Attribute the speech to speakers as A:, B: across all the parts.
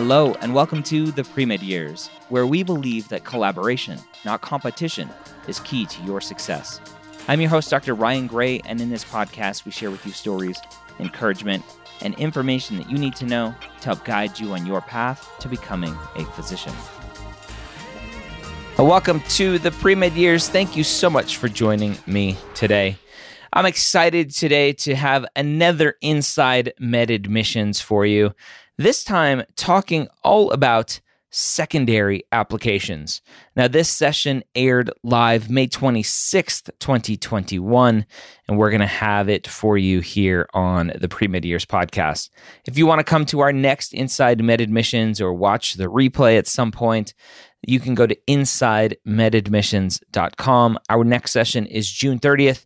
A: Hello, and welcome to the Premed Years, where we believe that collaboration, not competition, is key to your success. I'm your host, Dr. Ryan Gray, and in this podcast, we share with you stories, encouragement, and information that you need to know to help guide you on your path to becoming a physician. Welcome to the Premed Years. Thank you so much for joining me today. I'm excited today to have another Inside Med Admissions for you this time talking all about secondary applications. Now, this session aired live May 26th, 2021, and we're going to have it for you here on the Premed Years podcast. If you want to come to our next Inside Med Admissions or watch the replay at some point, you can go to insidemedadmissions.com. Our next session is June 30th.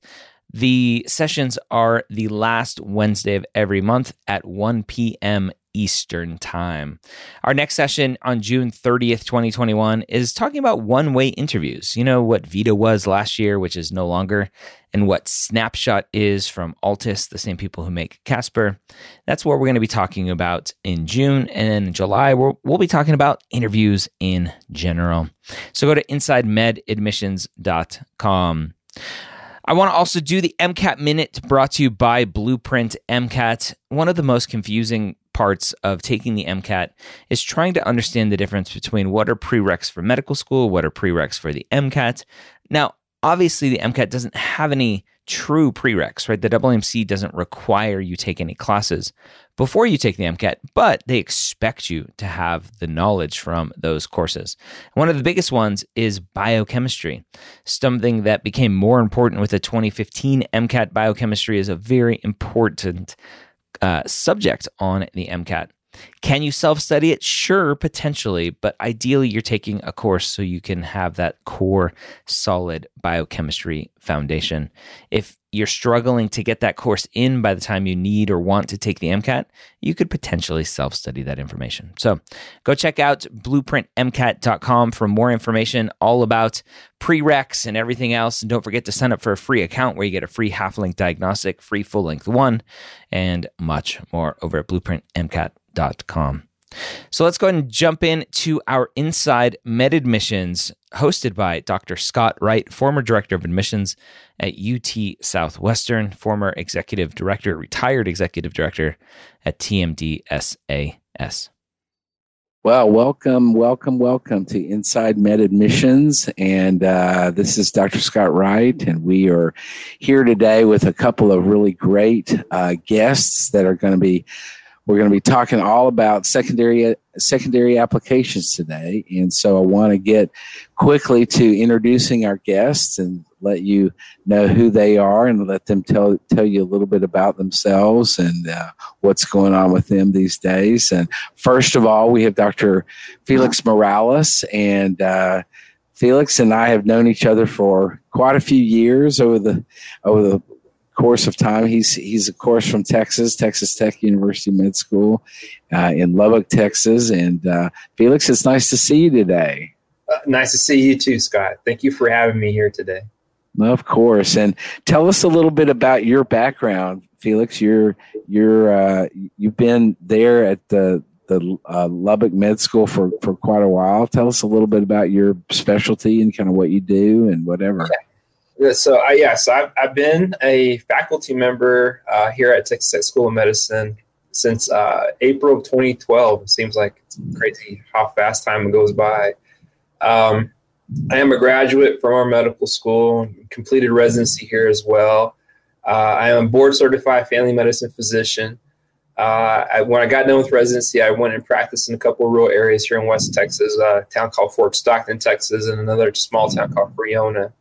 A: The sessions are the last Wednesday of every month at 1 p.m. Eastern Time. Our next session on June 30th, 2021 is talking about one way interviews. You know what Vita was last year, which is no longer, and what Snapshot is from Altus, the same people who make Casper. That's what we're going to be talking about in June. And in July, we will be talking about interviews in general. So go to InsideMedAdmissions.com. I want to also do the MCAT Minute brought to you by Blueprint MCAT. One of the most confusing parts of taking the MCAT is trying to understand the difference between what are prereqs for medical school, what are prereqs for the MCAT. Now, obviously, the MCAT doesn't have any true prereqs, right? The AAMC doesn't require you take any classes before you take the MCAT, but they expect you to have the knowledge from those courses. One of the biggest ones is biochemistry, something that became more important with the 2015 MCAT. Biochemistry is a very important uh, subject on the MCAT. Can you self study it? Sure, potentially, but ideally you're taking a course so you can have that core solid biochemistry foundation. If you're struggling to get that course in by the time you need or want to take the MCAT, you could potentially self study that information. So go check out blueprintmcat.com for more information all about prereqs and everything else. And don't forget to sign up for a free account where you get a free half length diagnostic, free full length one, and much more over at blueprintmcat.com. So let's go ahead and jump in to our Inside Med Admissions, hosted by Dr. Scott Wright, former director of admissions at UT Southwestern, former executive director, retired executive director at TMD SAS.
B: Well, welcome, welcome, welcome to Inside Med Admissions. And uh, this is Dr. Scott Wright, and we are here today with a couple of really great uh, guests that are going to be we're going to be talking all about secondary secondary applications today, and so I want to get quickly to introducing our guests and let you know who they are and let them tell tell you a little bit about themselves and uh, what's going on with them these days. And first of all, we have Dr. Felix Morales, and uh, Felix and I have known each other for quite a few years over the over the course of time. He's he's of course from Texas, Texas Tech University Med School uh, in Lubbock, Texas. And uh, Felix, it's nice to see you today.
C: Uh, nice to see you too, Scott. Thank you for having me here today.
B: Of course, and tell us a little bit about your background, Felix. You're you're uh, you've been there at the the uh, Lubbock Med School for for quite a while. Tell us a little bit about your specialty and kind of what you do and whatever.
C: Yeah. So I yes, I've I've been a faculty member uh, here at Texas Tech School of Medicine since uh, April of 2012. It seems like it's crazy how fast time goes by. Um, I am a graduate from our medical school, completed residency here as well. Uh, I am a board certified family medicine physician. Uh, I, when I got done with residency, I went and practiced in a couple of rural areas here in West Texas, a town called Fort Stockton, Texas, and another small town called Friona.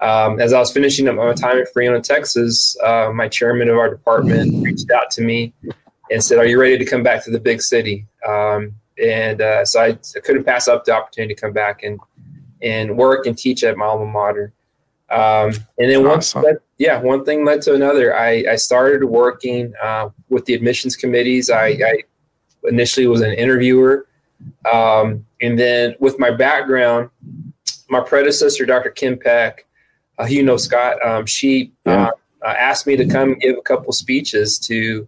C: Um, as I was finishing up my time in Friona, Texas, uh, my chairman of our department reached out to me and said, "Are you ready to come back to the big city?" Um, and uh, so I, I, couldn't pass up the opportunity to come back and and work and teach at my alma mater. Um, and then awesome. one, yeah, one thing led to another. I, I started working uh, with the admissions committees. I, I, initially was an interviewer, um, and then with my background, my predecessor, Dr. Kim Peck, uh, you know Scott, um, she yeah. uh, asked me to come give a couple speeches to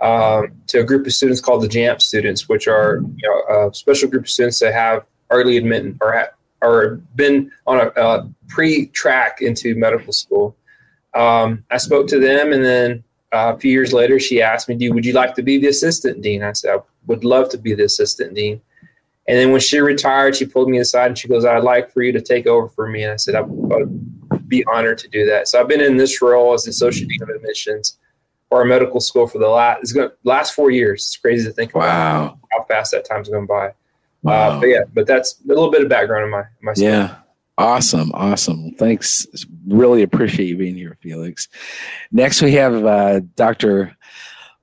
C: um, to a group of students called the JAMP students, which are you know, a special group of students that have early admittance or have or been on a, a pre-track into medical school. Um, I spoke to them, and then uh, a few years later, she asked me, "Do would you like to be the assistant dean?" I said, "I would love to be the assistant dean." And then when she retired, she pulled me aside and she goes, "I'd like for you to take over for me." And I said, "I would be honored to do that." So I've been in this role as the associate dean of admissions for our medical school for the last going last four years. It's crazy to think
B: wow.
C: about how fast that time's going by. Wow. Uh, but yeah, but that's a little bit of background in my my
B: story. Yeah. Awesome, awesome. Thanks. Really appreciate you being here, Felix. Next, we have uh, Dr.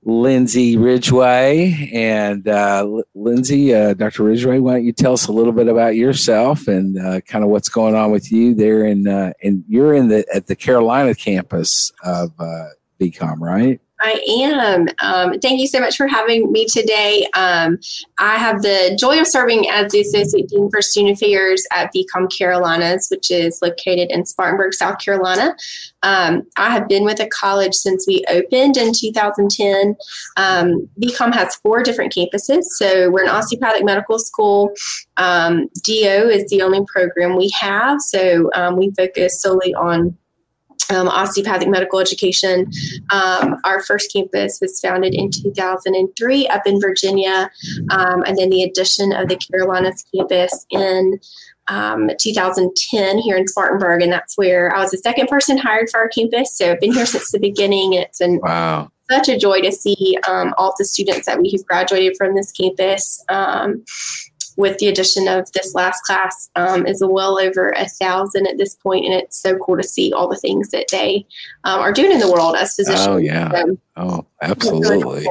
B: Lindsay Ridgway. And uh, Lindsay, uh, Dr. Ridgway, why don't you tell us a little bit about yourself and uh, kind of what's going on with you there? And uh, you're in the at the Carolina campus of uh, VCOM, right?
D: I am. Um, thank you so much for having me today. Um, I have the joy of serving as the Associate Dean for Student Affairs at VCOM Carolinas, which is located in Spartanburg, South Carolina. Um, I have been with the college since we opened in 2010. Um, VCOM has four different campuses. So we're an osteopathic medical school. Um, DO is the only program we have. So um, we focus solely on um, osteopathic medical education. Um, our first campus was founded in 2003 up in Virginia, um, and then the addition of the Carolinas campus in um, 2010 here in Spartanburg, and that's where I was the second person hired for our campus. So I've been here since the beginning, and it's been wow. such a joy to see um, all the students that we have graduated from this campus. Um, with the addition of this last class um, is well over a thousand at this point, and it's so cool to see all the things that they um, are doing in the world as physicians.
B: Oh yeah, um, oh absolutely.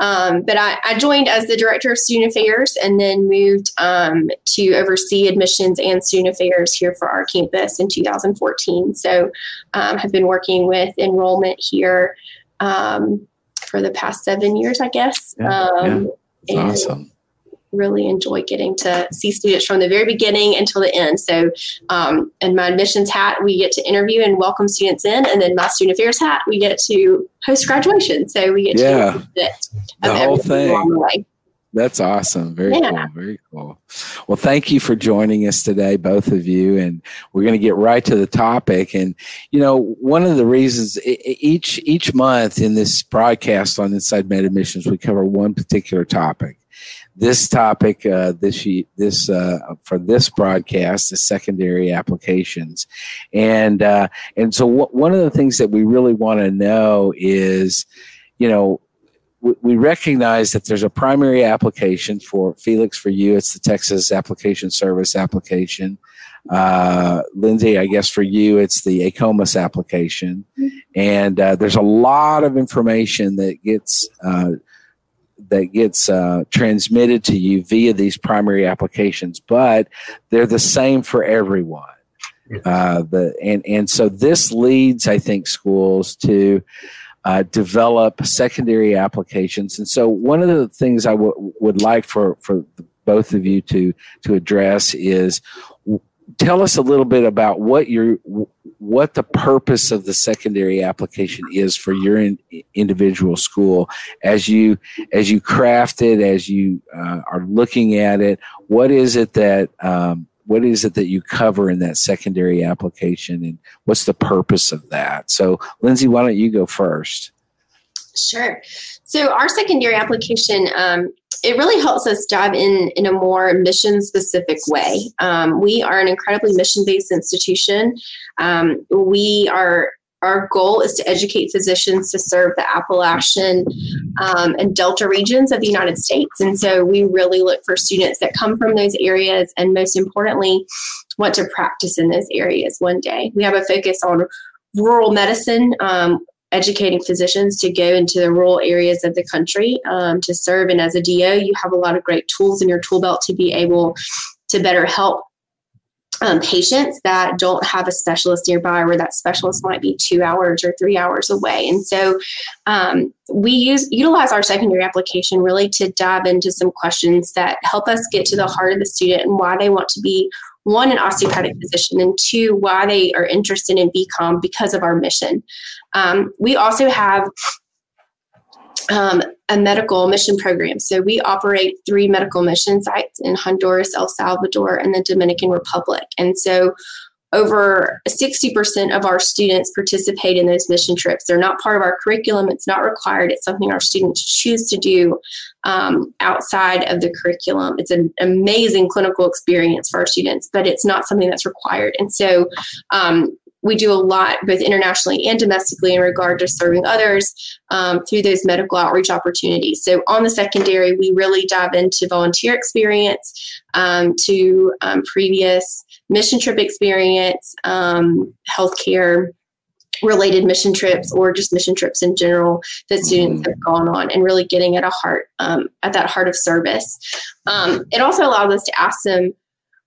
D: Um, but I, I, joined as the director of student affairs, and then moved um, to oversee admissions and student affairs here for our campus in 2014. So, um, have been working with enrollment here for the past seven years, I guess.
B: Yeah, yeah. awesome
D: really enjoy getting to see students from the very beginning until the end. So, um, in my admissions hat, we get to interview and welcome students in, and then my student affairs hat, we get to post graduation. So we get
B: yeah,
D: to
B: the whole thing. That's awesome. Very yeah. cool. Very cool. Well, thank you for joining us today, both of you. And we're going to get right to the topic. And, you know, one of the reasons each, each month in this broadcast on Inside Med Admissions, we cover one particular topic this topic uh, this this uh, for this broadcast is secondary applications, and uh, and so w- one of the things that we really want to know is, you know, w- we recognize that there's a primary application for Felix for you. It's the Texas Application Service application. Uh, Lindsay, I guess for you, it's the AACOMAS application. Mm-hmm. And uh, there's a lot of information that gets uh, that gets uh, transmitted to you via these primary applications, but they're the same for everyone. Uh, the and and so this leads, I think, schools to uh, develop secondary applications. And so, one of the things I w- would like for for both of you to to address is tell us a little bit about what your what the purpose of the secondary application is for your in, individual school. As you as you craft it as you uh, are looking at it what is it that um, what is it that you cover in that secondary application and what's the purpose of that? So lindsay why don't you go first
D: Sure. So our secondary application, um, it really helps us dive in in a more mission specific way. Um, we are an incredibly mission based institution. Um, we are our goal is to educate physicians to serve the Appalachian um, and Delta regions of the United States. And so we really look for students that come from those areas and, most importantly, want to practice in those areas one day. We have a focus on rural medicine. Um, educating physicians to go into the rural areas of the country um, to serve. And as a DO, you have a lot of great tools in your tool belt to be able to better help um, patients that don't have a specialist nearby where that specialist might be two hours or three hours away and so um, we use utilize our secondary application really to dive into some questions that help us get to the heart of the student and why they want to be one an osteopathic physician and two why they are interested in VCOM because of our mission um, we also have um, a medical mission program. So we operate three medical mission sites in Honduras, El Salvador, and the Dominican Republic. And so over 60% of our students participate in those mission trips. They're not part of our curriculum, it's not required, it's something our students choose to do um, outside of the curriculum. It's an amazing clinical experience for our students, but it's not something that's required. And so um, we do a lot both internationally and domestically in regard to serving others um, through those medical outreach opportunities. So on the secondary, we really dive into volunteer experience, um, to um, previous mission trip experience, um, healthcare related mission trips or just mission trips in general that students have gone on and really getting at a heart um, at that heart of service. Um, it also allows us to ask them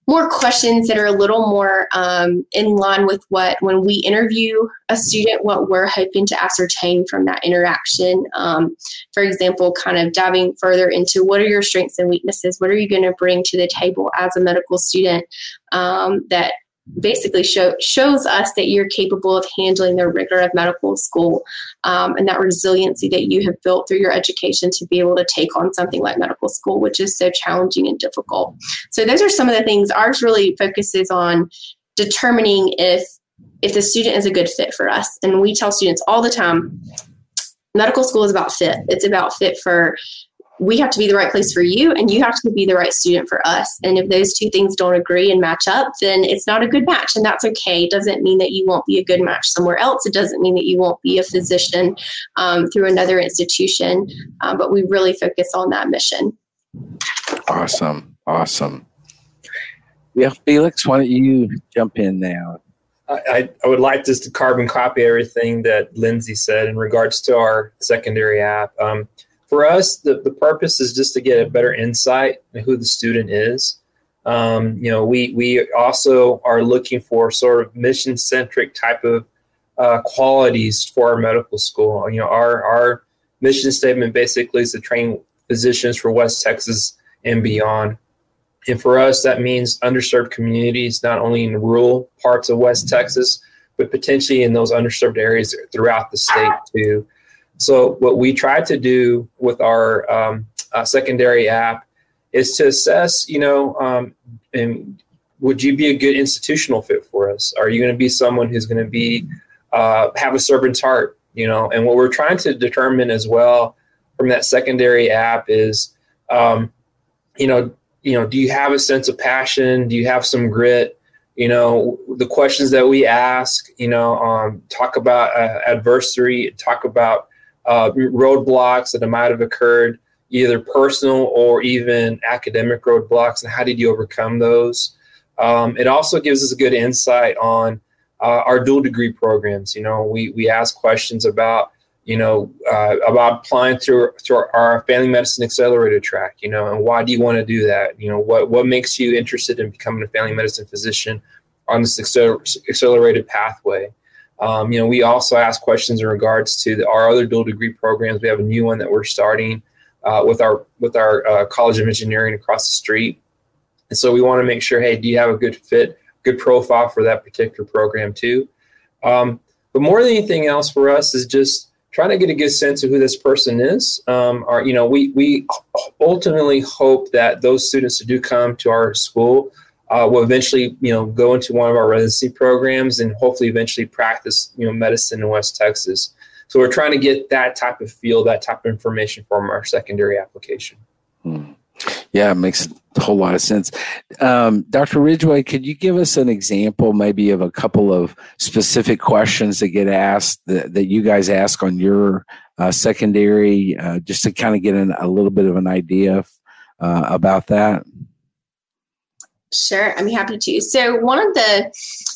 D: more questions that are a little more um, in line with what when we interview a student what we're hoping to ascertain from that interaction. Um, for example kind of diving further into what are your strengths and weaknesses? What are you going to bring to the table as a medical student um, that basically show, shows us that you're capable of handling the rigor of medical school um, and that resiliency that you have built through your education to be able to take on something like medical school, which is so challenging and difficult. So those are some of the things. Ours really focuses on determining if if the student is a good fit for us. And we tell students all the time, medical school is about fit. It's about fit for we have to be the right place for you and you have to be the right student for us. And if those two things don't agree and match up then it's not a good match and that's okay. It doesn't mean that you won't be a good match somewhere else. It doesn't mean that you won't be a physician um, through another institution um, but we really focus on that mission.
B: Awesome. Awesome. Yeah felix why don't you jump in now?
C: I, I would like just to carbon copy everything that Lindsay said in regards to our secondary app. Um, for us, the, the purpose is just to get a better insight in who the student is. Um, you know, we we also are looking for sort of mission centric type of uh, qualities for our medical school. You know, our our mission statement basically is to train physicians for West Texas and beyond. And for us, that means underserved communities, not only in rural parts of West Texas, but potentially in those underserved areas throughout the state too. So what we try to do with our um, uh, secondary app is to assess, you know, um, and would you be a good institutional fit for us? Are you going to be someone who's going to be uh, have a servant's heart? You know, and what we're trying to determine as well from that secondary app is, um, you know, you know, do you have a sense of passion? Do you have some grit? You know, the questions that we ask, you know, um, talk about uh, adversity, talk about uh, roadblocks that might have occurred, either personal or even academic roadblocks, and how did you overcome those? Um, it also gives us a good insight on uh, our dual degree programs. You know, we we ask questions about you know uh, about applying to to our family medicine accelerator track. You know, and why do you want to do that? You know, what what makes you interested in becoming a family medicine physician? on this accelerated pathway. Um, you know, we also ask questions in regards to the, our other dual degree programs. We have a new one that we're starting uh, with our with our uh, College of Engineering across the street, and so we want to make sure, hey, do you have a good fit, good profile for that particular program too? Um, but more than anything else, for us is just trying to get a good sense of who this person is. Um, or you know, we we ultimately hope that those students who do come to our school uh, will eventually, you know, go into one of our residency programs and hopefully eventually practice, you know, medicine in West Texas. So we're trying to get that type of feel, that type of information from our secondary application.
B: Hmm. Yeah, it makes a whole lot of sense. Um, Dr. Ridgway, could you give us an example, maybe, of a couple of specific questions that get asked that, that you guys ask on your uh, secondary, uh, just to kind of get an, a little bit of an idea uh, about that?
D: Sure, I'm happy to. So, one of the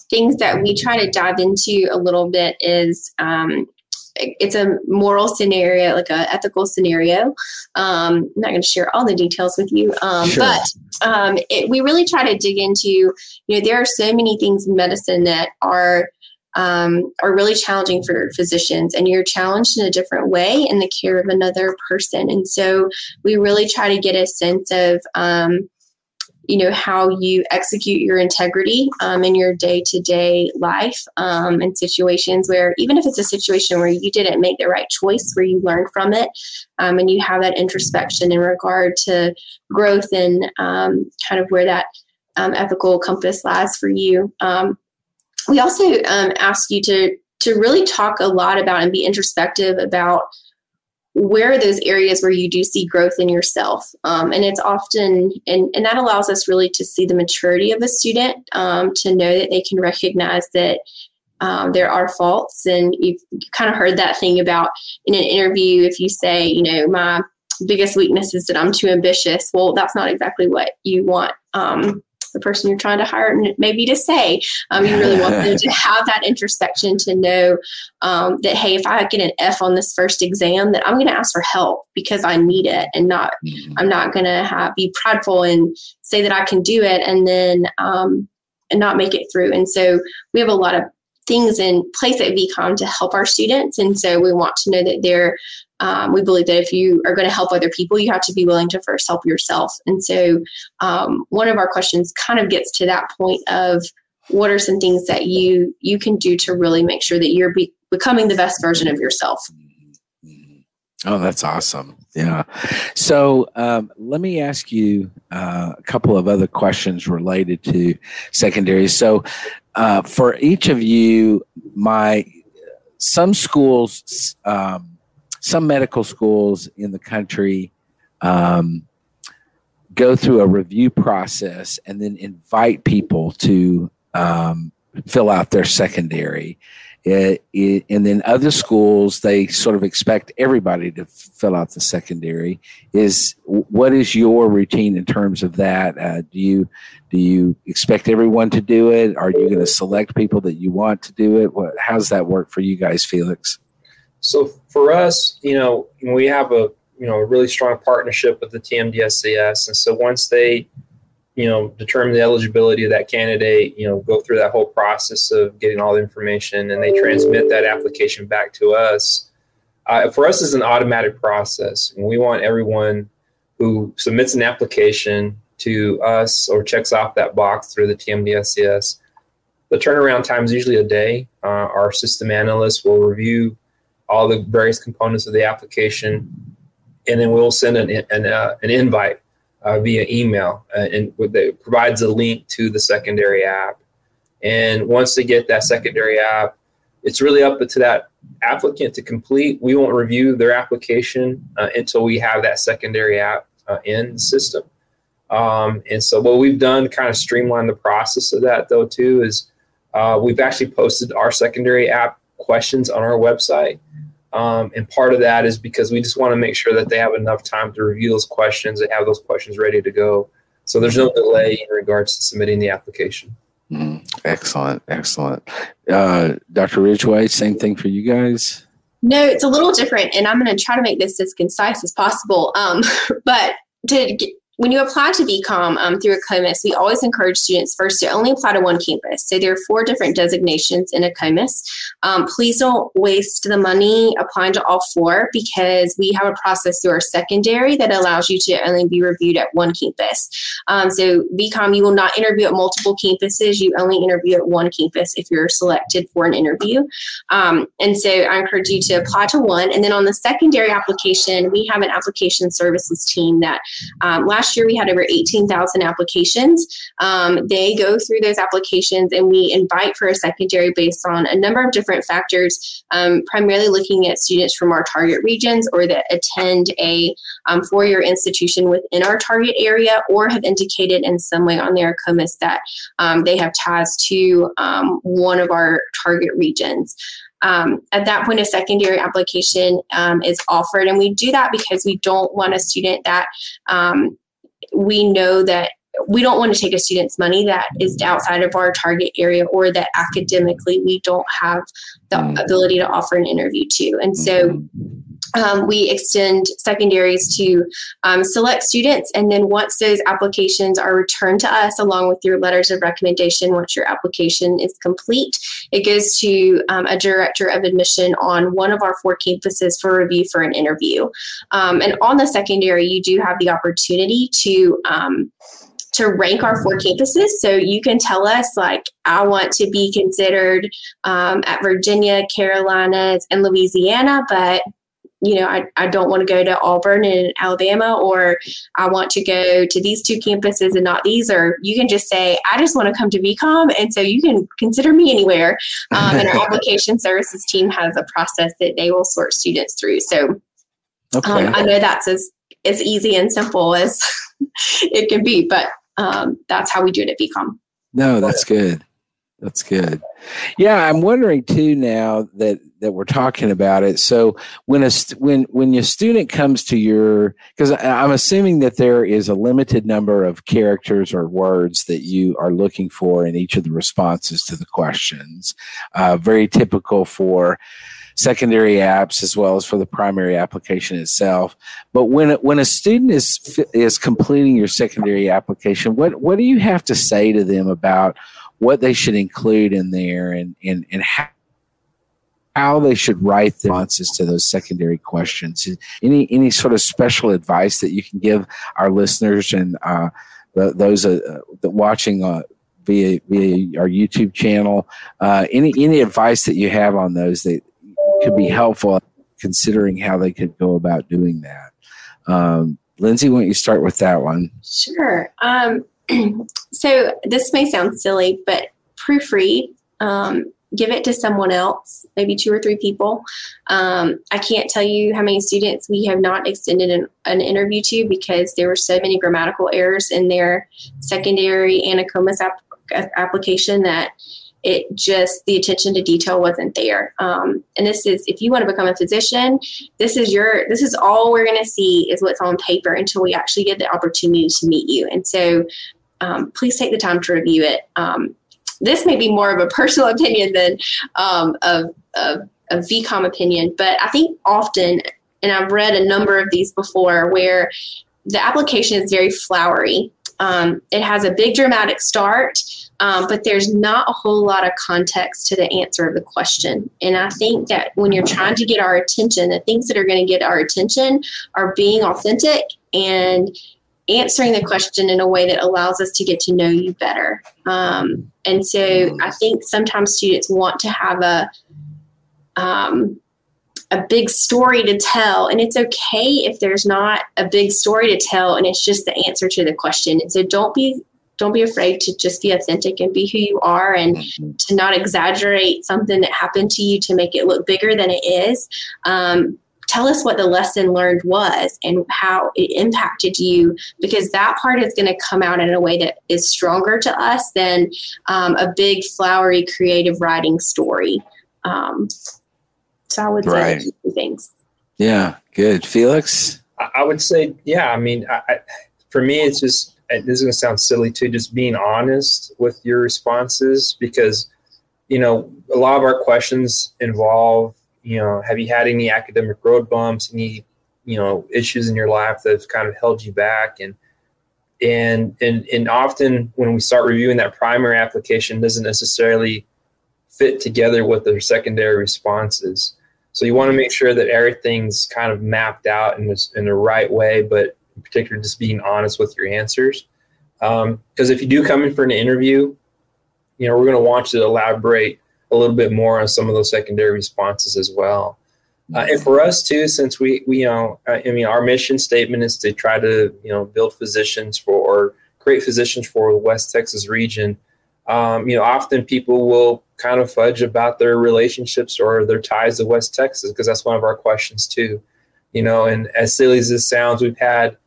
D: things that we try to dive into a little bit is um, it's a moral scenario, like a ethical scenario. Um, I'm not going to share all the details with you, um, sure. but um, it, we really try to dig into. You know, there are so many things in medicine that are um, are really challenging for physicians, and you're challenged in a different way in the care of another person. And so, we really try to get a sense of um, you know how you execute your integrity um, in your day-to-day life um, and situations where even if it's a situation where you didn't make the right choice where you learn from it um, and you have that introspection in regard to growth and um, kind of where that um, ethical compass lies for you um, we also ask you to to really talk a lot about and be introspective about where are those areas where you do see growth in yourself? Um, and it's often and, and that allows us really to see the maturity of a student um, to know that they can recognize that um, there are faults. And you've kind of heard that thing about in an interview if you say you know my biggest weakness is that i'm too ambitious. Well that's not exactly what you want um, the person you're trying to hire and maybe to say. Um, you really want them to have that introspection to know um, that, hey, if I get an F on this first exam, that I'm going to ask for help because I need it and not, mm-hmm. I'm not going to be prideful and say that I can do it and then, um, and not make it through. And so we have a lot of things in place at VCOM to help our students. And so we want to know that they're um, we believe that if you are going to help other people, you have to be willing to first help yourself. And so, um, one of our questions kind of gets to that point of what are some things that you you can do to really make sure that you're be- becoming the best version of yourself.
B: Oh, that's awesome. Yeah. So um, let me ask you uh, a couple of other questions related to secondary. So uh, for each of you, my some schools um, some medical schools in the country um, go through a review process and then invite people to um, fill out their secondary. And then other schools they sort of expect everybody to fill out the secondary. Is what is your routine in terms of that? Uh, do you do you expect everyone to do it? Are you going to select people that you want to do it? What, how's that work for you guys felix?
C: So for us, you know, we have a you know a really strong partnership with the TMDSAS, and so once they you know determine the eligibility of that candidate, you know, go through that whole process of getting all the information, and they transmit that application back to us. Uh, for us, it's an automatic process, we want everyone who submits an application to us or checks off that box through the TMDSAS. The turnaround time is usually a day. Uh, our system analyst will review all the various components of the application, and then we'll send an an, uh, an invite uh, via email, uh, and that provides a link to the secondary app. And once they get that secondary app, it's really up to that applicant to complete. We won't review their application uh, until we have that secondary app uh, in the system. Um, and so, what we've done to kind of streamline the process of that, though, too, is uh, we've actually posted our secondary app questions on our website. Um, and part of that is because we just want to make sure that they have enough time to review those questions and have those questions ready to go. So there's no delay in regards to submitting the application.
B: Mm, excellent, excellent. Uh, Dr. Ridgway, same thing for you guys?
D: No, it's a little different, and I'm going to try to make this as concise as possible. Um, but to when you apply to VCOM um, through a we always encourage students first to only apply to one campus. So there are four different designations in a. Um, please don't waste the money applying to all four because we have a process through our secondary that allows you to only be reviewed at one campus. Um, so VCOM, you will not interview at multiple campuses. You only interview at one campus if you're selected for an interview. Um, and so I encourage you to apply to one. And then on the secondary application, we have an application services team that um, last last year we had over 18,000 applications. Um, they go through those applications and we invite for a secondary based on a number of different factors, um, primarily looking at students from our target regions or that attend a um, four year institution within our target area or have indicated in some way on their COMIS that um, they have ties to um, one of our target regions. Um, at that point, a secondary application um, is offered. And we do that because we don't want a student that um, we know that we don't want to take a student's money that is outside of our target area or that academically we don't have the mm. ability to offer an interview to. And so mm-hmm um, we extend secondaries to um, select students and then once those applications are returned to us along with your letters of recommendation once your application is complete it goes to um, a director of admission on one of our four campuses for review for an interview um, and on the secondary you do have the opportunity to um, to rank our four campuses. So you can tell us, like, I want to be considered um, at Virginia, Carolinas, and Louisiana, but you know, I, I don't want to go to Auburn in Alabama, or I want to go to these two campuses and not these, or you can just say, I just want to come to VCOM. And so you can consider me anywhere. Um, and our application services team has a process that they will sort students through. So okay. um, I know that's as, as easy and simple as it can be, but um, that's how we do it at VCOM.
B: No, that's good. That's good. Yeah, I'm wondering too now that that we're talking about it. So when a when when your student comes to your because I'm assuming that there is a limited number of characters or words that you are looking for in each of the responses to the questions. Uh, very typical for secondary apps as well as for the primary application itself. But when when a student is is completing your secondary application, what what do you have to say to them about what they should include in there and, and, and how, how they should write the answers to those secondary questions. Any any sort of special advice that you can give our listeners and uh, the, those uh, that watching uh, via via our YouTube channel? Uh, any any advice that you have on those that could be helpful, considering how they could go about doing that. Um, Lindsay, why don't you start with that one?
D: Sure. Um, so this may sound silly, but proofread. Um, give it to someone else, maybe two or three people. Um, I can't tell you how many students we have not extended an, an, interview to because there were so many grammatical errors in their secondary anacomas ap- application that it just the attention to detail wasn't there um, and this is if you want to become a physician this is your this is all we're going to see is what's on paper until we actually get the opportunity to meet you and so um, please take the time to review it. Um, this may be more of a personal opinion than um, a, a, a VCOM opinion, but I think often, and I've read a number of these before, where the application is very flowery. Um, it has a big dramatic start, um, but there's not a whole lot of context to the answer of the question. And I think that when you're trying to get our attention, the things that are going to get our attention are being authentic and answering the question in a way that allows us to get to know you better. Um, and so I think sometimes students want to have a um, a big story to tell, and it's okay if there's not a big story to tell, and it's just the answer to the question. And so don't be don't be afraid to just be authentic and be who you are and mm-hmm. to not exaggerate something that happened to you to make it look bigger than it is um, tell us what the lesson learned was and how it impacted you because that part is going to come out in a way that is stronger to us than um, a big flowery creative writing story. Um, so i would right. say things.
B: Yeah good. Felix?
C: I would say yeah i mean I, I, for me it's just this is going to sound silly too just being honest with your responses because you know a lot of our questions involve you know, have you had any academic road bumps, any, you know, issues in your life that have kind of held you back? And and and and often when we start reviewing that primary application doesn't necessarily fit together with their secondary responses so you want to make sure that everything's kind of mapped out in this in the right way but in particular just being honest with your answers because um, if you do come in for an interview you know we're going to want you to elaborate a little bit more on some of those secondary responses as well uh, and for us too, since we, we, you know, I mean, our mission statement is to try to, you know, build physicians for or create physicians for the West Texas region. Um, you know, often people will kind of fudge about their relationships or their ties to West Texas because that's one of our questions too. You know, and as silly as this sounds, we've had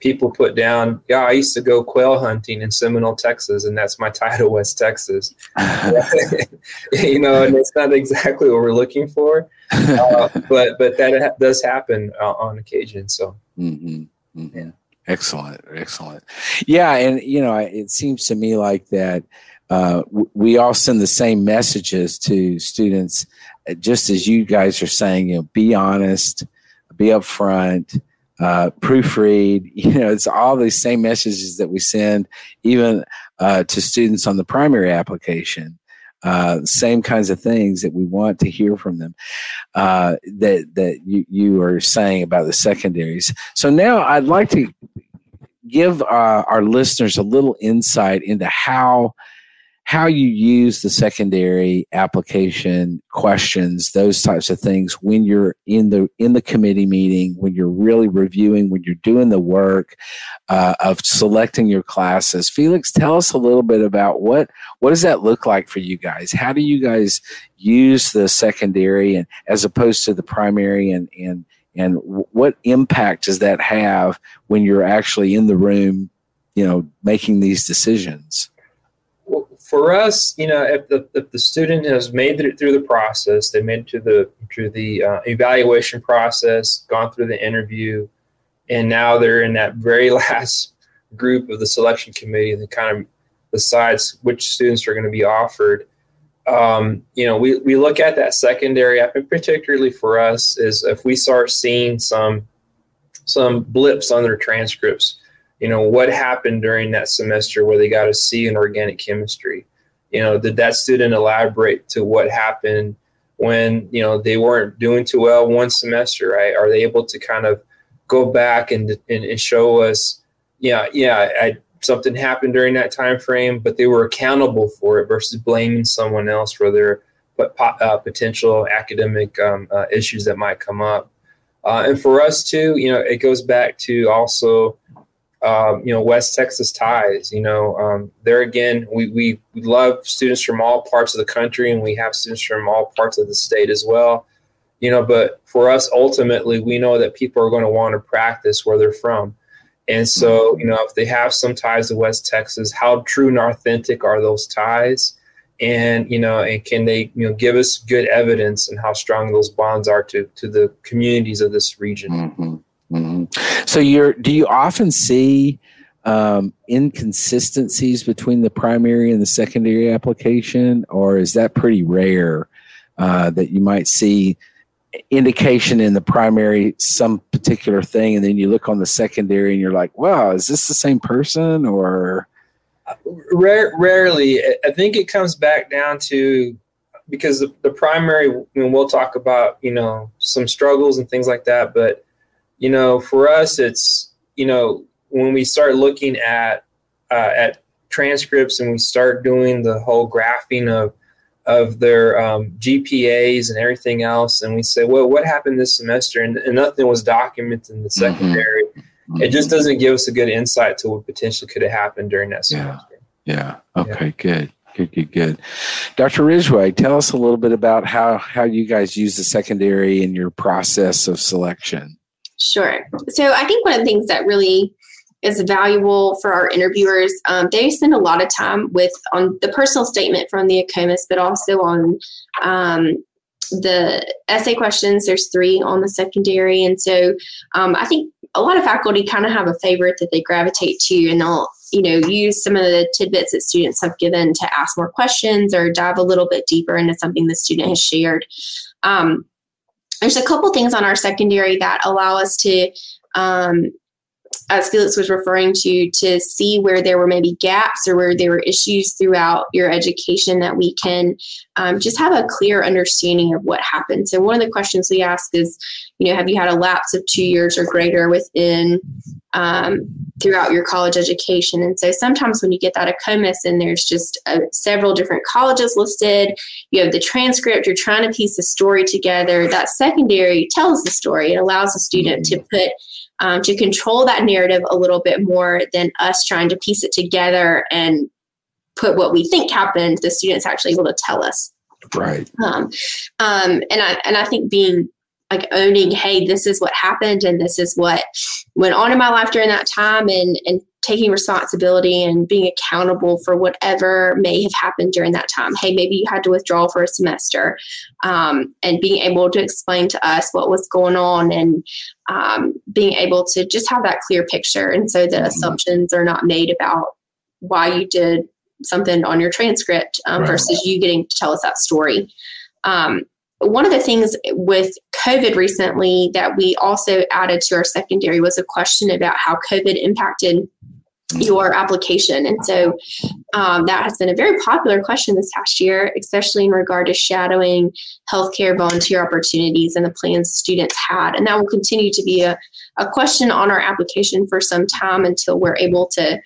C: people put down, yeah, I used to go quail hunting in Seminole, Texas, and that's my title, West Texas. you know, and it's not exactly what we're looking for, uh, but but that ha- does happen uh, on occasion. So,
B: mm-hmm. Mm-hmm. yeah, excellent, excellent. Yeah, and you know, it seems to me like that. Uh, we all send the same messages to students, uh, just as you guys are saying. You know, be honest, be upfront uh, proofread. You know, it's all these same messages that we send even uh, to students on the primary application. Uh, same kinds of things that we want to hear from them uh, that that you, you are saying about the secondaries. So now I'd like to give uh, our listeners a little insight into how how you use the secondary application questions those types of things when you're in the in the committee meeting when you're really reviewing when you're doing the work uh, of selecting your classes. Felix tell us a little bit about what what does that look like for you guys? How do you guys use the secondary and as opposed to the primary and and and what impact does that have when you're actually in the room you know making these decisions
C: for us, you know, if the, if the student has made it through the process, they made it to the through the uh, evaluation process, gone through the interview, and now they're in that very last group of the selection committee that kind of decides which students are going to be offered. Um, you know, we, we look at that secondary app, and particularly for us, is if we start seeing some some blips on their transcripts you know what happened during that semester where they got a c in organic chemistry? You know did that student elaborate to what happened when you know they weren't doing too well one semester right? Are they able to kind of go back and and, and show us yeah yeah I, something happened during that time frame but they were accountable for it versus blaming someone else for their uh, potential academic um, uh, issues that might come up. Uh, and for us too you know it goes back to also um, you know, West Texas ties. You know, um, there again, we, we, love students from all parts of the country, and we have students from all parts of the state as well. You know, but for us, ultimately, we know that people are going to want to practice where they're from. And so, you know, if they have some ties to West Texas, how true and authentic are those ties? And you know, and can they, you know, give us good evidence and how strong those bonds are to to the communities of this region?
B: Mm-hmm. Mm-hmm. So you're do you often see um, inconsistencies between the primary and the secondary application, or is that pretty rare uh, that you might see indication in the primary some particular thing, and then you look on the secondary and you're like, "Wow, is this the same person?" Or
C: Rare, rarely, I think it comes back down to because the, the primary. I mean, we'll talk about you know some struggles and things like that, but you know, for us, it's you know when we start looking at uh, at transcripts and we start doing the whole graphing of of their um, GPAs and everything else, and we say, well, what happened this semester? And, and nothing was documented in the mm-hmm. secondary. Mm-hmm. It just doesn't give us a good insight to what potentially could have happened during that semester.
B: Yeah. yeah. Okay. Yeah. Good. Good. Good. Good. Dr. Ridgway, tell us a little bit about how how you guys use the secondary in your process of selection.
D: Sure. So I think one of the things that really is valuable for our interviewers. Um, they spend a lot of time with on the personal statement from the AACOMAS, but also on um, the essay questions. There's three on the secondary, and so um, I think a lot of faculty kind of have a favorite that they gravitate to, and they'll you know use some of the tidbits that students have given to ask more questions or dive a little bit deeper into something the student has shared. Um, there's a couple things on our secondary that allow us to um, as Felix was referring to, to see where there were maybe gaps or where there were issues throughout your education that we can um, just have a clear understanding of what happened. So, one of the questions we ask is, you know, have you had a lapse of two years or greater within um, throughout your college education? And so, sometimes when you get that AACOMAS and there's just uh, several different colleges listed, you have the transcript, you're trying to piece the story together. That secondary tells the story. It allows the student to put um, to control that narrative a little bit more than us trying to piece it together and put what we think happened. The students actually able to tell us.
B: Right.
D: Um, um, and I and I think being like owning, hey, this is what happened and this is what went on in my life during that time, and and taking responsibility and being accountable for whatever may have happened during that time. Hey, maybe you had to withdraw for a semester, um, and being able to explain to us what was going on and um, being able to just have that clear picture. And so the mm-hmm. assumptions are not made about why you did something on your transcript um, right. versus you getting to tell us that story. Um, one of the things with COVID recently that we also added to our secondary was a question about how COVID impacted your application. And so um, that has been a very popular question this past year, especially in regard to shadowing healthcare volunteer opportunities and the plans students had. And that will continue to be a, a question on our application for some time until we're able to,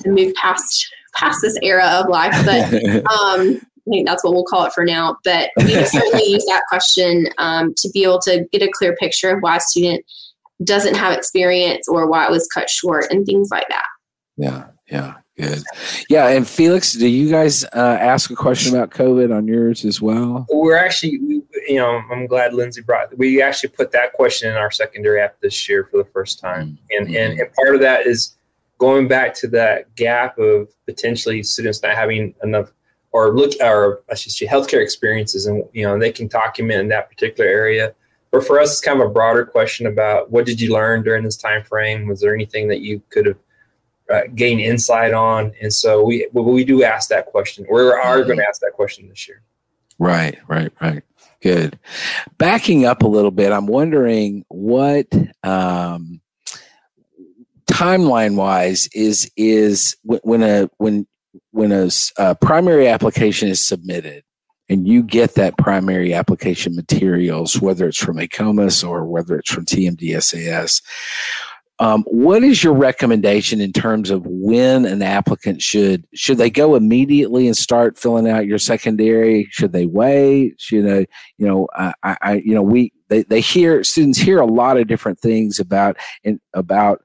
D: to move past past this era of life. But um, I think that's what we'll call it for now. But we certainly use that question um, to be able to get a clear picture of why a student doesn't have experience or why it was cut short and things like that.
B: Yeah, yeah, good. Yeah, and Felix, do you guys uh, ask a question about COVID on yours as well?
C: We're actually, we, you know, I'm glad Lindsay brought. We actually put that question in our secondary app this year for the first time, mm-hmm. and and, and part of that is going back to that gap of potentially students not having enough or look or I should say healthcare experiences, and you know they can document in that particular area. But for us, it's kind of a broader question about what did you learn during this time frame? Was there anything that you could have uh, gain insight on. And so we we do ask that question. We are going to ask that question this year.
B: Right, right, right. Good. Backing up a little bit, I'm wondering what um, timeline wise is is when a when when a, a primary application is submitted and you get that primary application materials, whether it's from AACOMAS or whether it's from TMDSAS, um, what is your recommendation in terms of when an applicant should should they go immediately and start filling out your secondary? Should they wait? Should they, you know, I, I you know, we they, they hear students hear a lot of different things about and about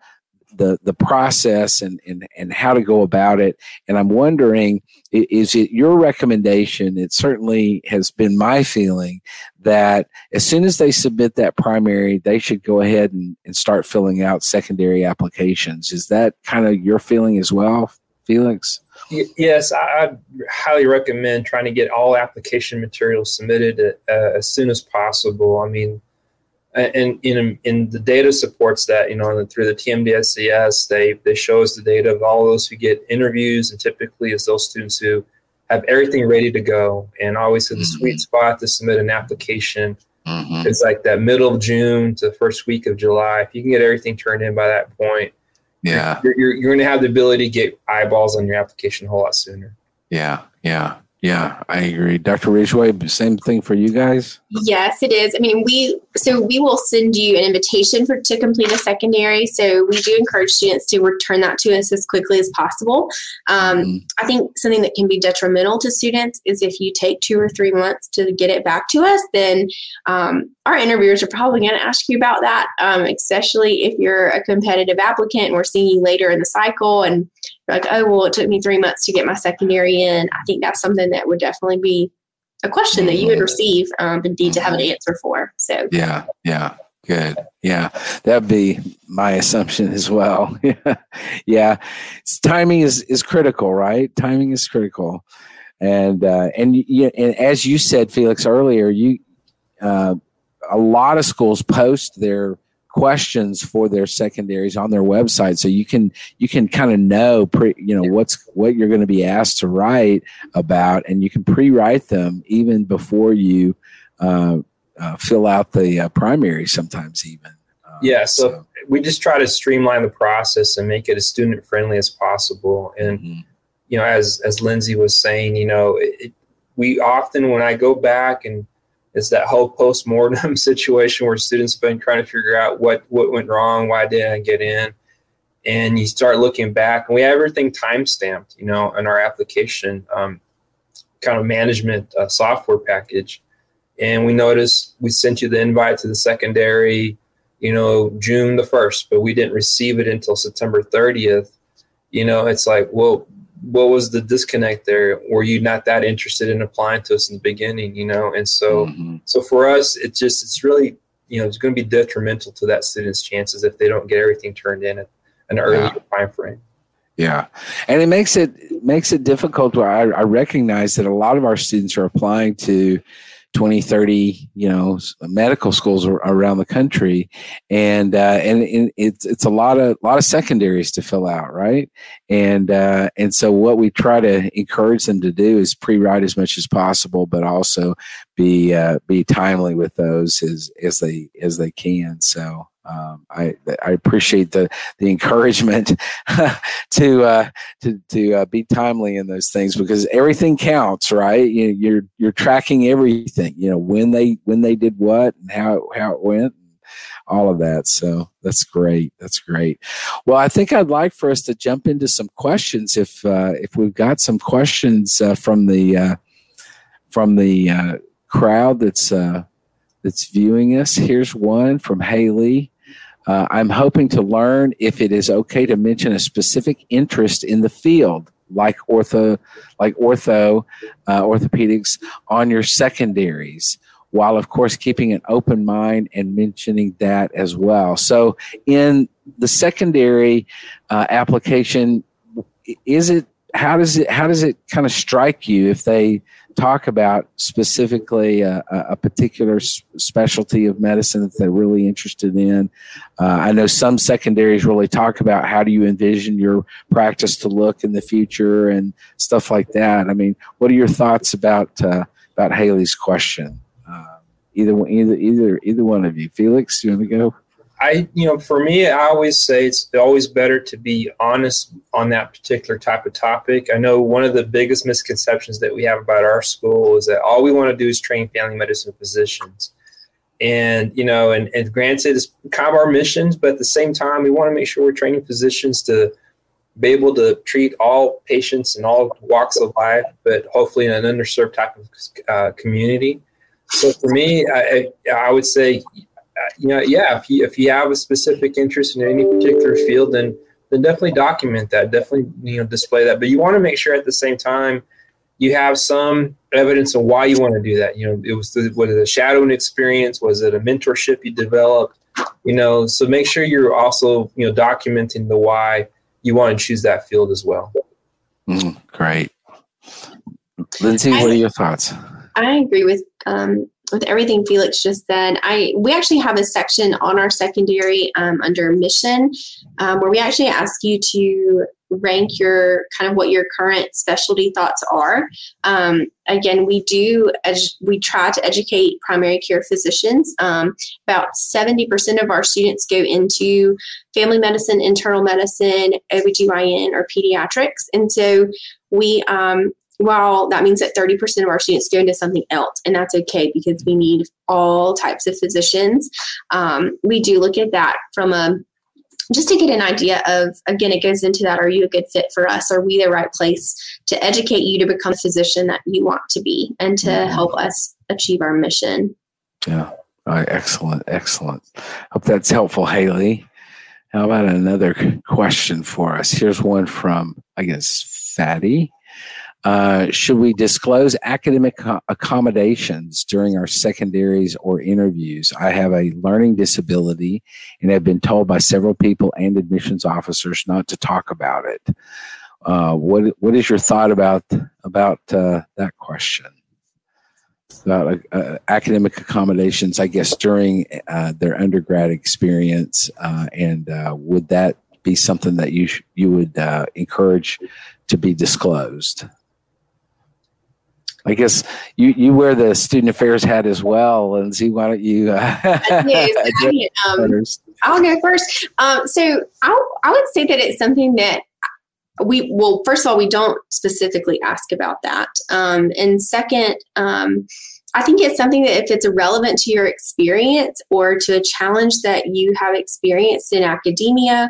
B: the the process and, and and how to go about it. And i'm wondering is it your recommendation it certainly has been my feeling that as soon as they submit that primary they should go ahead and, and start filling out secondary applications. Is that kind of your feeling as well felix?
C: Yes i highly recommend trying to get all application materials submitted uh, as soon as possible. I mean and in in the data supports that you know through the TMDSAS they they show us the data of all those who get interviews and typically it's those students who have everything ready to go. And always the mm-hmm. sweet spot to submit an application. Mm-hmm. is like that middle of June to the first week of July. If you can get everything turned in by that point
B: yeah.
C: you're, you're, you're going to have the ability to get eyeballs on your application a whole lot sooner.
B: Yeah yeah yeah, I agree. Dr. Ridgway, same thing for you guys?
D: Yes, it is. I mean, we so we will send you an invitation for to complete a secondary. So we do encourage students to return that to us as quickly as possible. Um, mm-hmm. I think something that can be detrimental to students is if you take two or three months to get it back to us, then um, our interviewers are probably going to ask you about that, um, especially if you're a competitive applicant and we're seeing you later in the cycle and like, oh, well, it took me three months to get my secondary in. I think that's something that would definitely be a question that you would receive um, and need to have an answer for. So,
B: yeah, yeah. Good. Yeah, that'd be my assumption as well. yeah, yeah. It's, timing is is critical, right? Timing is critical, and uh, and you, and as you said, Felix earlier, you uh, a lot of schools post their questions for their secondaries on their website so you can you can kind of know pre, you know what's what you're going to be asked to write about and you can pre-write them even before you uh, uh, fill out the uh, primary sometimes even
C: yeah, so, so, we just try to streamline the process and make it as student friendly as possible. And mm-hmm. you know, as as Lindsay was saying, you know, it, we often when I go back and it's that whole post mortem situation where students have been trying to figure out what what went wrong, why didn't I get in, and you start looking back, and we have everything time stamped, you know, in our application, um, kind of management uh, software package, and we noticed we sent you the invite to the secondary, you know, June the first, but we didn't receive it until September thirtieth. You know, it's like, well, what was the disconnect there? Were you not that interested in applying to us in the beginning? You know, and so mm-hmm. so for us, it's just it's really you know it's going to be detrimental to that student's chances if they don't get everything turned in at an earlier yeah. time frame.
B: Yeah, and it makes it makes it difficult. I, I recognize that a lot of our students are applying to 20 30 you know medical schools around the country. And uh, and, it's it's a lot of a lot of secondaries to fill out right? And uh, and so what we try to encourage them to do is pre-write as much as possible but also be uh, be timely with those as as they as they can. So um, I I appreciate the the encouragement to uh, to to uh, be timely in those things because everything counts, right? You you're you're tracking everything. You know when they when they did what and how how it went, all of that. So that's great. That's great. Well, I think I'd like for us to jump into some questions if uh, if we've got some questions uh, from the uh, from the uh, crowd that's that's viewing us. Here's one from Haley. Uh, I'm hoping to learn if it is okay to mention a specific interest in the field, like ortho, like ortho, uh, orthopedics, on your secondaries, while of course keeping an open mind and mentioning that as well. So, in the secondary uh, application, is it how does it how does it kind of strike you if they talk about specifically a, a particular specialty of medicine that they're really interested in. Uh, I know some secondaries really talk about how do you envision your practice to look in the future and stuff like that. I mean, what are your thoughts about uh, about Haley's question? Uh, either either either either one of you, Felix, you want to go?
C: I, you know, for me, I always say it's always better to be honest on that particular type of topic. I know one of the biggest misconceptions that we have about our school is that all we want to do is train family medicine physicians. And, you know, and, and granted, it's kind of our missions, but at the same time, we want to make sure we're training physicians to be able to treat all patients in all walks of life, but hopefully in an underserved type of uh, community. So for me, I, I would say you know, yeah, if you if you have a specific interest in any particular field, then then definitely document that. Definitely, you know, display that. But you want to make sure at the same time you have some evidence of why you want to do that. You know, it was the, was it a shadowing experience? Was it a mentorship you developed? You know, so make sure you're also you know documenting the why you want to choose that field as well.
B: Mm, great, Lindsay. What are your thoughts?
D: I agree with um, with everything Felix just said, I we actually have a section on our secondary um, under mission um, where we actually ask you to rank your kind of what your current specialty thoughts are. Um, again, we do as we try to educate primary care physicians. Um, about seventy percent of our students go into family medicine, internal medicine, OBGYN, or pediatrics, and so we um, while that means that 30% of our students go into something else, and that's okay because we need all types of physicians. Um, we do look at that from a just to get an idea of again it goes into that are you a good fit for us? Are we the right place to educate you to become a physician that you want to be and to mm-hmm. help us achieve our mission?
B: Yeah. Excellent. Excellent. Hope that's helpful haley. How about another question for us? Here's one from i guess fatty uh, should we disclose academic accommodations during our secondaries or interviews? I have a learning disability and have been told by several people and admissions officers not to talk about it. Uh, what What is your thought about about uh, that question? About uh, academic accommodations, I guess, during uh, their undergrad experience, and would that be something that you sh- you would encourage to be disclosed? I guess you, you wear the student affairs hat as well, and Lindsay. Why don't you? Uh,
D: um, I'll go first. Um, so I, I would say that it's something that we well first of all we don't specifically ask about that um, and second um, i think it's something that if it's relevant to your experience or to a challenge that you have experienced in academia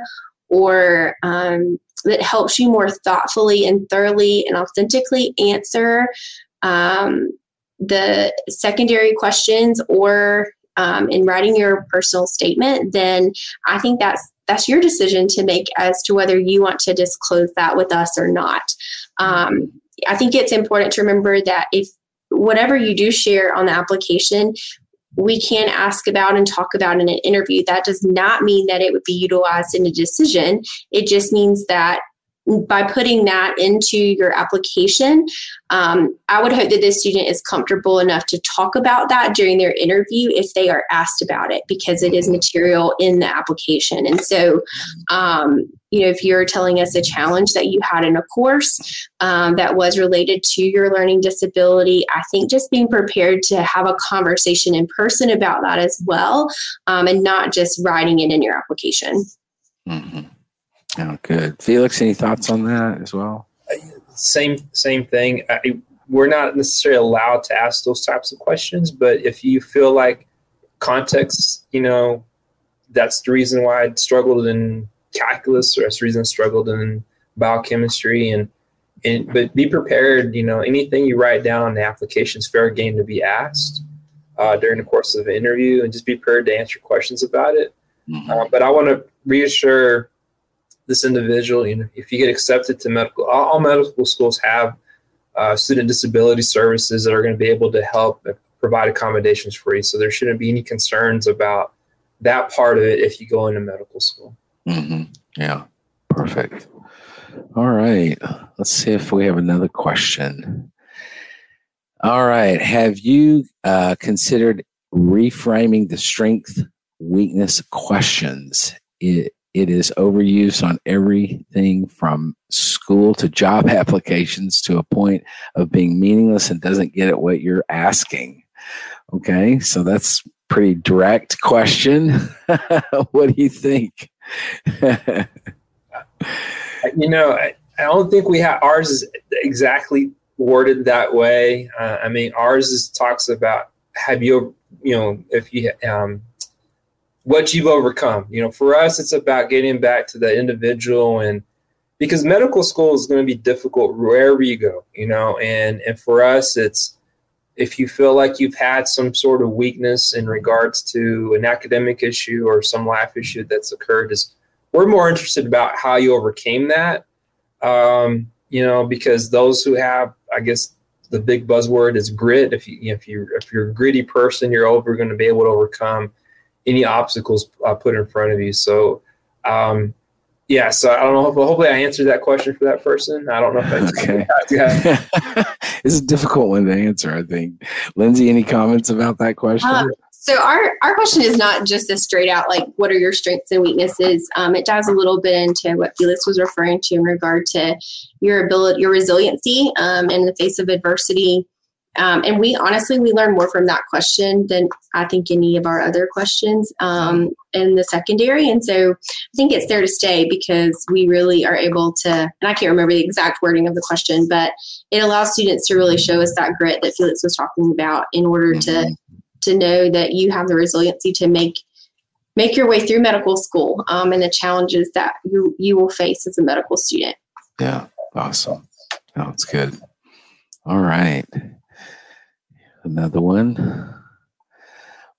D: or um, that helps you more thoughtfully and thoroughly and authentically answer um, the secondary questions or um, in writing your personal statement, then I think that's that's your decision to make as to whether you want to disclose that with us or not. Um, I think it's important to remember that if whatever you do share on the application, we can ask about and talk about in an interview. That does not mean that it would be utilized in a decision. It just means that by putting that into your application, um, I would hope that the student is comfortable enough to talk about that during their interview if they are asked about it because it is material in the application. And so, um, you know, if you're telling us a challenge that you had in a course um, that was related to your learning disability, I think just being prepared to have a conversation in person about that as well um, and not just writing it in your application.
B: Mm-hmm. Oh, good. Felix, any thoughts on that as well?
C: Same, same thing. I, we're not necessarily allowed to ask those types of questions, but if you feel like context, you know, that's the reason why I struggled in calculus, or that's the reason I struggled in biochemistry, and and but be prepared. You know, anything you write down on the application is fair game to be asked uh, during the course of the interview, and just be prepared to answer questions about it. Mm-hmm. Uh, but I want to reassure this individual, you know, if you get accepted to medical, all, all medical schools have uh, student disability services that are going to be able to help provide accommodations for you. So there shouldn't be any concerns about that part of it if you go into medical school.
B: Mm-hmm. Yeah, perfect. All right, let's see if we have another question. All right, have you uh, considered reframing the strength weakness questions? It, it is overused on everything from school to job applications to a point of being meaningless and doesn't get at what you're asking. Okay, so that's pretty direct question. what do you think?
C: you know, I, I, don't think we have ours is exactly worded that way. Uh, I mean, ours is talks about have you you know if you um, what you've overcome. You know, for us, it's about getting back to the individual and because medical school is going to be difficult wherever you go, you know, and, and for us, it's if you feel like you've had some sort of weakness in regards to an academic issue or some life issue that's occurred, is we're more interested about how you overcame that. Um, you know, because those who have, I guess, the big buzzword is grit. If you if you if you're a gritty person, you're over going to be able to overcome any obstacles uh, put in front of you. So, um, yeah, so I don't know. Hopefully, I answered that question for that person. I don't know if I
B: okay. Yeah. it's a difficult one to answer. I think. Lindsay, any comments about that question? Uh,
D: so our our question is not just a straight out like what are your strengths and weaknesses. Um, it dives a little bit into what Felix was referring to in regard to your ability, your resiliency um, in the face of adversity. Um, and we honestly we learn more from that question than I think any of our other questions um, in the secondary. And so I think it's there to stay because we really are able to. And I can't remember the exact wording of the question, but it allows students to really show us that grit that Felix was talking about in order to mm-hmm. to know that you have the resiliency to make make your way through medical school um, and the challenges that you you will face as a medical student.
B: Yeah, awesome. Oh, that's good. All right. Another one.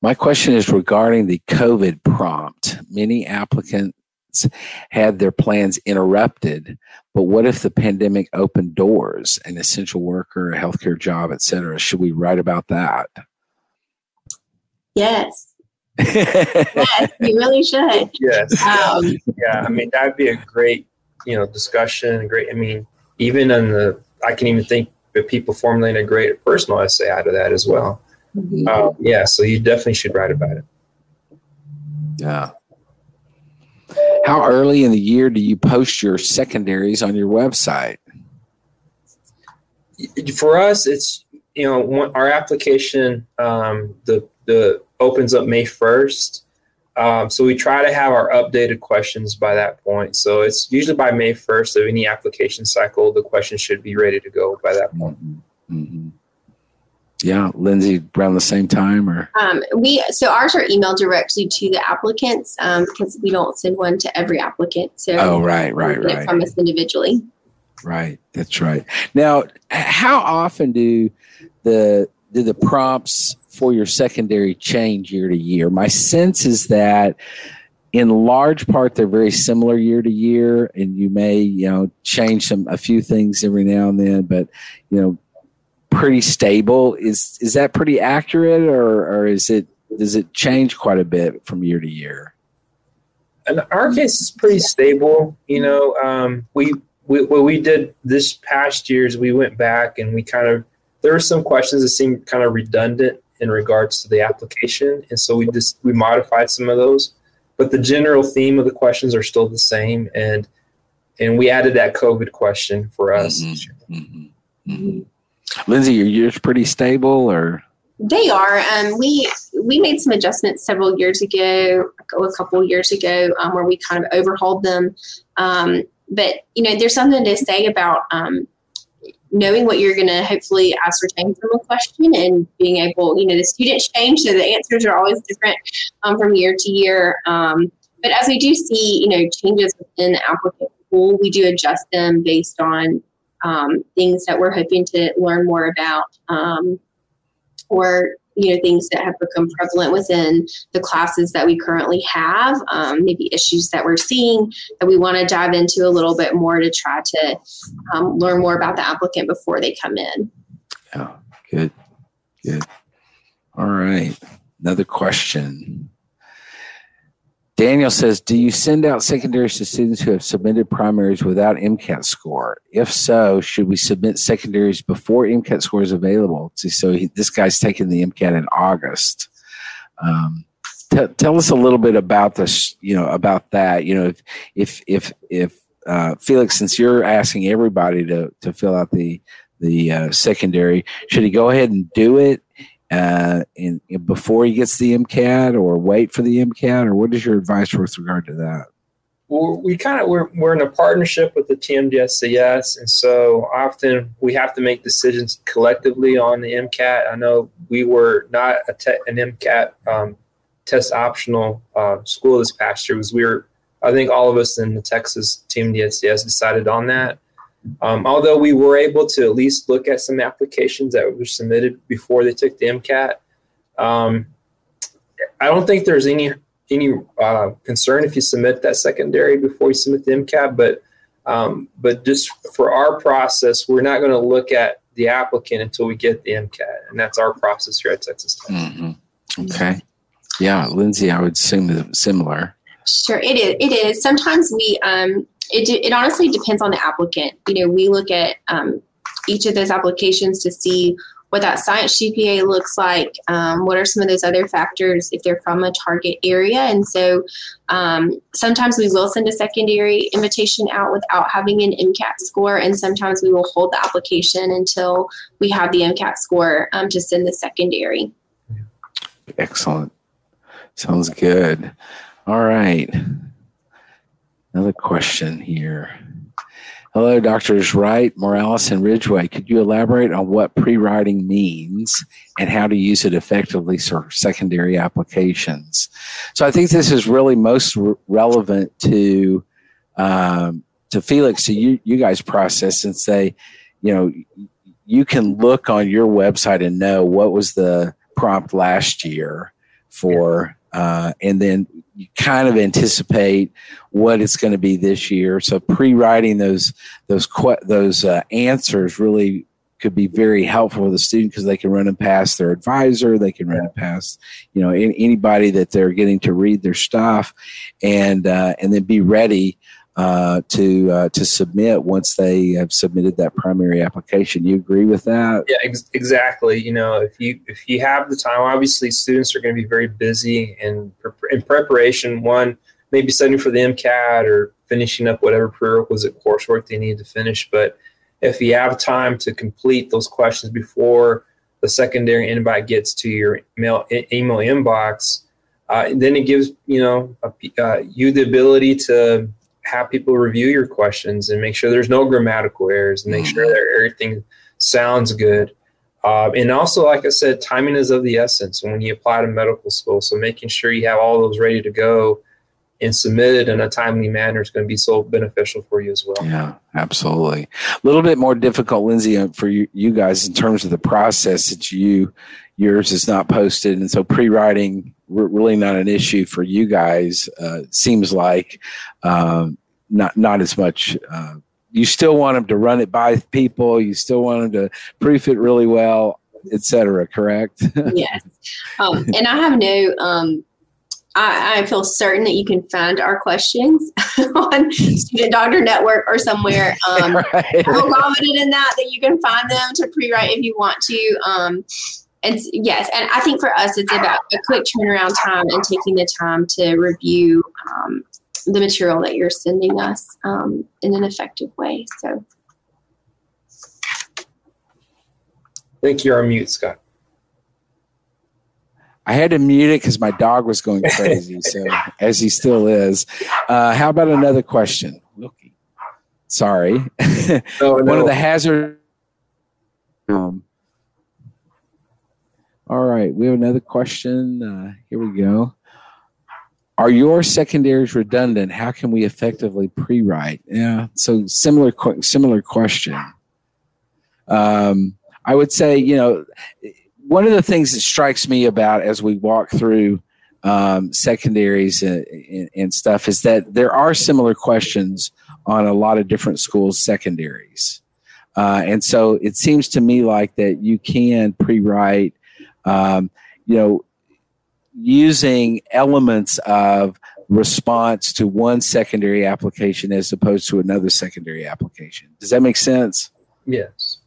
B: My question is regarding the COVID prompt. Many applicants had their plans interrupted, but what if the pandemic opened doors, an essential worker, a healthcare job, etc.? Should we write about that?
D: Yes. yes, you really should.
C: Yes. Um, yeah, I mean that'd be a great, you know, discussion. Great. I mean, even in the, I can even think but people formulating a great personal essay out of that as well. Mm-hmm. Uh, yeah, so you definitely should write about it.
B: Yeah. How early in the year do you post your secondaries on your website?
C: For us, it's you know our application um, the the opens up May first. Um, so we try to have our updated questions by that point. So it's usually by May 1st of any application cycle, the questions should be ready to go by that point. Mm-hmm. Mm-hmm.
B: Yeah, Lindsay, around the same time, or
D: um, we so ours are emailed directly to the applicants um, because we don't send one to every applicant. So
B: oh, right, right, right,
D: from us individually.
B: Right, that's right. Now, how often do the do the prompts for your secondary change year to year? My sense is that in large part they're very similar year to year and you may you know change some a few things every now and then but you know pretty stable is is that pretty accurate or or is it does it change quite a bit from year to year
C: in our case it's pretty stable you know um, we, we what we did this past year years we went back and we kind of there were some questions that seemed kind of redundant in regards to the application, and so we just we modified some of those. But the general theme of the questions are still the same, and and we added that COVID question for us. Mm-hmm. Mm-hmm.
B: Mm-hmm. Lindsay, your years pretty stable, or
D: they are. Um, we we made some adjustments several years ago, a couple years ago, um, where we kind of overhauled them. Um, but you know, there's something to say about um, knowing what you're going to hopefully ascertain from a question and being able, you know, the students change, so the answers are always different um, from year to year. Um, but as we do see, you know, changes within the applicant pool, we do adjust them based on um, things that we're hoping to learn more about um, or you know things that have become prevalent within the classes that we currently have um, maybe issues that we're seeing that we want to dive into a little bit more to try to um, learn more about the applicant before they come in.
B: Yeah good good. All right another question Daniel says, Do you send out secondaries to students who have submitted primaries without MCAT score? If so, should we submit secondaries before MCAT score is available? So he, this guy's taking the MCAT in August. Um, t- tell us a little bit about this, you know, about that. You know, if, if, if, if uh, Felix, since you're asking everybody to, to fill out the, the uh, secondary, should he go ahead and do it uh, in, in, before he gets the MCAT or wait for the MCAT or what is your advice with regard to that?
C: We kind of we're, we're in a partnership with the TMDSAS, and so often we have to make decisions collectively on the MCAT. I know we were not te- an MCAT um, test optional uh, school this past year because we were I think all of us in the Texas TMDSAS decided on that. Um, although we were able to at least look at some applications that were submitted before they took the MCAT, um, I don't think there's any any uh, concern if you submit that secondary before you submit the MCAT. But um, but just for our process, we're not going to look at the applicant until we get the MCAT, and that's our process here at Texas Tech.
B: Mm-hmm. Okay, yeah, Lindsay, I would assume similar.
D: Sure, it is. It is. Sometimes we um, it, it honestly depends on the applicant. You know, we look at um, each of those applications to see what that science GPA looks like. Um, what are some of those other factors if they're from a target area? And so um, sometimes we will send a secondary invitation out without having an MCAT score, and sometimes we will hold the application until we have the MCAT score um, to send the secondary.
B: Excellent. Sounds good. All right. Another question here. Hello, Doctors Wright, Morales, and Ridgway. Could you elaborate on what pre writing means and how to use it effectively for secondary applications? So, I think this is really most re- relevant to um, to Felix, to you, you guys process and say, you know, you can look on your website and know what was the prompt last year for uh, and then you kind of anticipate what it's going to be this year. So pre-writing those those those uh, answers really could be very helpful with the student because they can run them past their advisor, they can run it past you know anybody that they're getting to read their stuff, and uh, and then be ready uh, to uh, to submit once they have submitted that primary application. You agree with that?
C: Yeah, ex- exactly. You know, if you if you have the time, obviously students are going to be very busy and in preparation. One, maybe studying for the MCAT or finishing up whatever prerequisite coursework they need to finish. But if you have time to complete those questions before the secondary invite gets to your mail email inbox, Uh, then it gives you know a, uh, you the ability to have people review your questions and make sure there's no grammatical errors and make sure
B: Mm-hmm.
C: that everything sounds good. Uh, and also, like I said, timing is of the essence when you apply to medical school. So making sure you have all those ready to go and submitted in a timely manner is going to be so beneficial for you as well.
B: Yeah, absolutely. A little bit more difficult, Lindsay, for you, you guys in terms of the process that you yours is not posted, and so pre-writing re- really not an issue for you guys. Uh, seems like um, not not as much. Uh, you still want them to run it by people. You still want them to proof it really well, etc. Correct?
D: yes. Um, and I have no, um, I, I feel certain that you can find our questions on Student Doctor Network or somewhere. Um,
B: right.
D: I'm confident in that, that you can find them to pre write if you want to. Um, and yes, and I think for us, it's about a quick turnaround time and taking the time to review um, the material that you're sending us um, in an effective way. So,
C: I think you're on mute, Scott.
B: I had to mute it because my dog was going crazy. so as he still is. Uh, how about another question? Wilkie. Sorry.
C: No,
B: One of the hazard. Um, all right, we have another question. Uh, here we go. Are your secondaries redundant? How can we effectively pre-write? Yeah, so similar similar question. Um, I would say, you know, one of the things that strikes me about as we walk through um, secondaries and, and, stuff is that there are similar questions on a lot of different schools' secondaries. Uh, and so it seems to me like that you can pre-write, um, you know, using elements of response to one secondary application as opposed to another secondary application. Does that make sense?
C: Yes.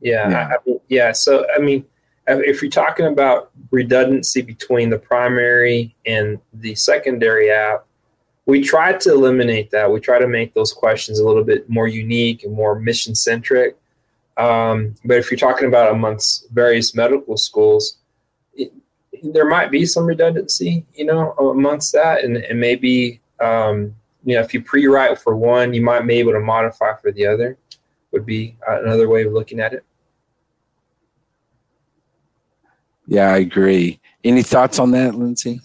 C: Yeah.
B: Yeah.
C: I mean, yeah. So, I mean, if you're talking about redundancy between the primary and the secondary app, we try to eliminate that. We try to make those questions a little bit more unique and more mission centric. Um, but if you're talking about amongst various medical schools, there might be some redundancy, you know, amongst that, and, and maybe um, you know if you pre-write for one, you might be able to modify for the other. Would be another way of looking at it.
B: Yeah, I agree. Any thoughts on that, Lindsay?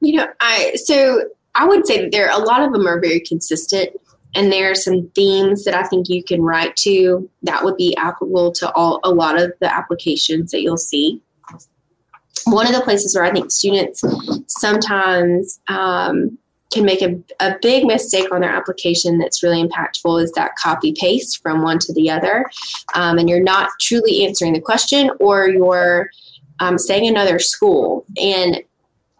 D: You know, I so I would say that there a lot of them are very consistent, and there are some themes that I think you can write to that would be applicable to all a lot of the applications that you'll see. One of the places where I think students sometimes um, can make a, a big mistake on their application that's really impactful is that copy paste from one to the other, um, and you're not truly answering the question, or you're um, saying another school. And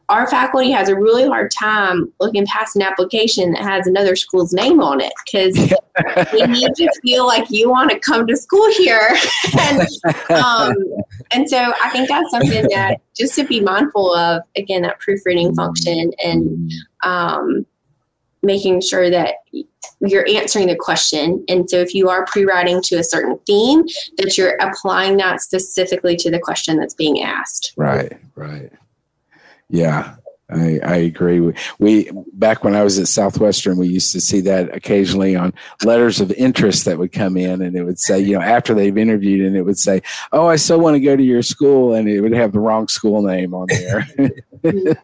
D: our faculty has a really hard time looking past an application that has another school's name on it because we need to feel like you want to come to school here. and, um, and so I think that's something that just to be mindful of, again, that proofreading function and um, making sure that you're answering the question. And so if you are pre-writing to a certain theme, that you're applying that specifically to the question that's being asked.
B: Right, right. Yeah, I, I agree. We, we back when I was at Southwestern, we used to see that occasionally on letters of interest that would come in, and it would say, you know, after they've interviewed, and it would say, "Oh, I so want to go to your school," and it would have the wrong school name on there.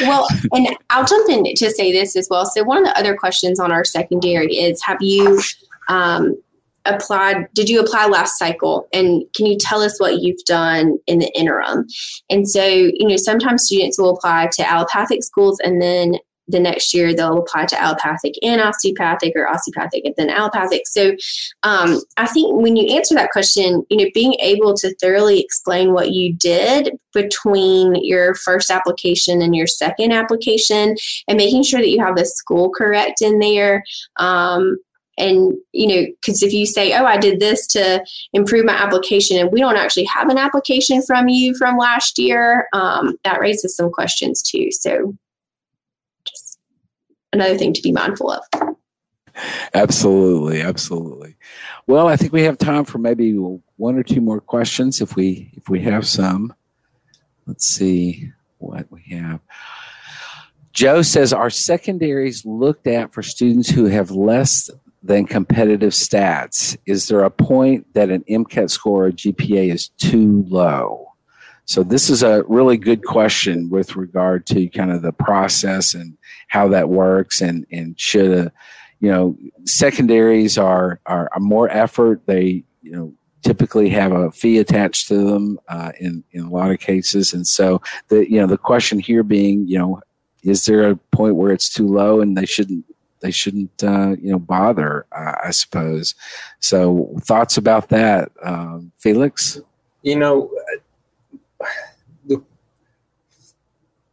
D: Well, and I'll jump in to say this as well. So, one of the other questions on our secondary is Have you um, applied? Did you apply last cycle? And can you tell us what you've done in the interim? And so, you know, sometimes students will apply to allopathic schools and then the next year they'll apply to allopathic and osteopathic or osteopathic and then allopathic. So um, I think when you answer that question, you know, being able to thoroughly explain what you did between your first application and your second application and making sure that you have the school correct in there. Um, and you know because if you say oh i did this to improve my application and we don't actually have an application from you from last year um, that raises some questions too so just another thing to be mindful of
B: absolutely, absolutely. Well, I think we have time for maybe one or two more questions if we if we have some. Let's see. what we have. Joe says, Are secondaries looked at for students who have less than competitive stats? Is there a point that an MCAT score or GPA is too low? So this is a really good question with regard to kind of the process and how that works and, and should a, you know, secondaries are, are, more effort. They, you know, typically have a fee attached to them uh, in in a lot of cases, and so the you know the question here being you know is there a point where it's too low and they shouldn't they shouldn't uh, you know bother uh, I suppose. So thoughts about that, um, Felix?
C: You know, the,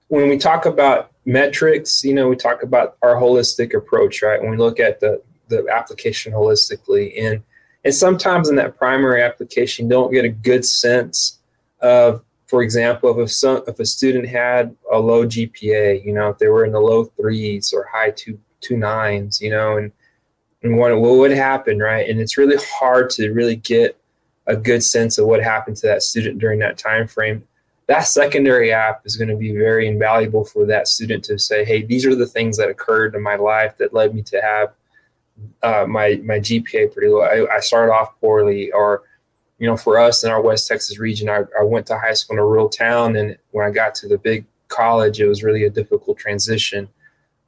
C: when we talk about metrics, you know, we talk about our holistic approach, right? When we look at the the application holistically and and sometimes in that primary application, you don't get a good sense of, for example, if, some, if a student had a low GPA, you know, if they were in the low threes or high two, two nines, you know, and, and what, what would happen, right? And it's really hard to really get a good sense of what happened to that student during that time frame that secondary app is going to be very invaluable for that student to say, hey, these are the things that occurred in my life that led me to have uh, my my GPA pretty low. I, I, started off poorly, or you know, for us in our West Texas region, I, I went to high school in a rural town, and when I got to the big college, it was really a difficult transition.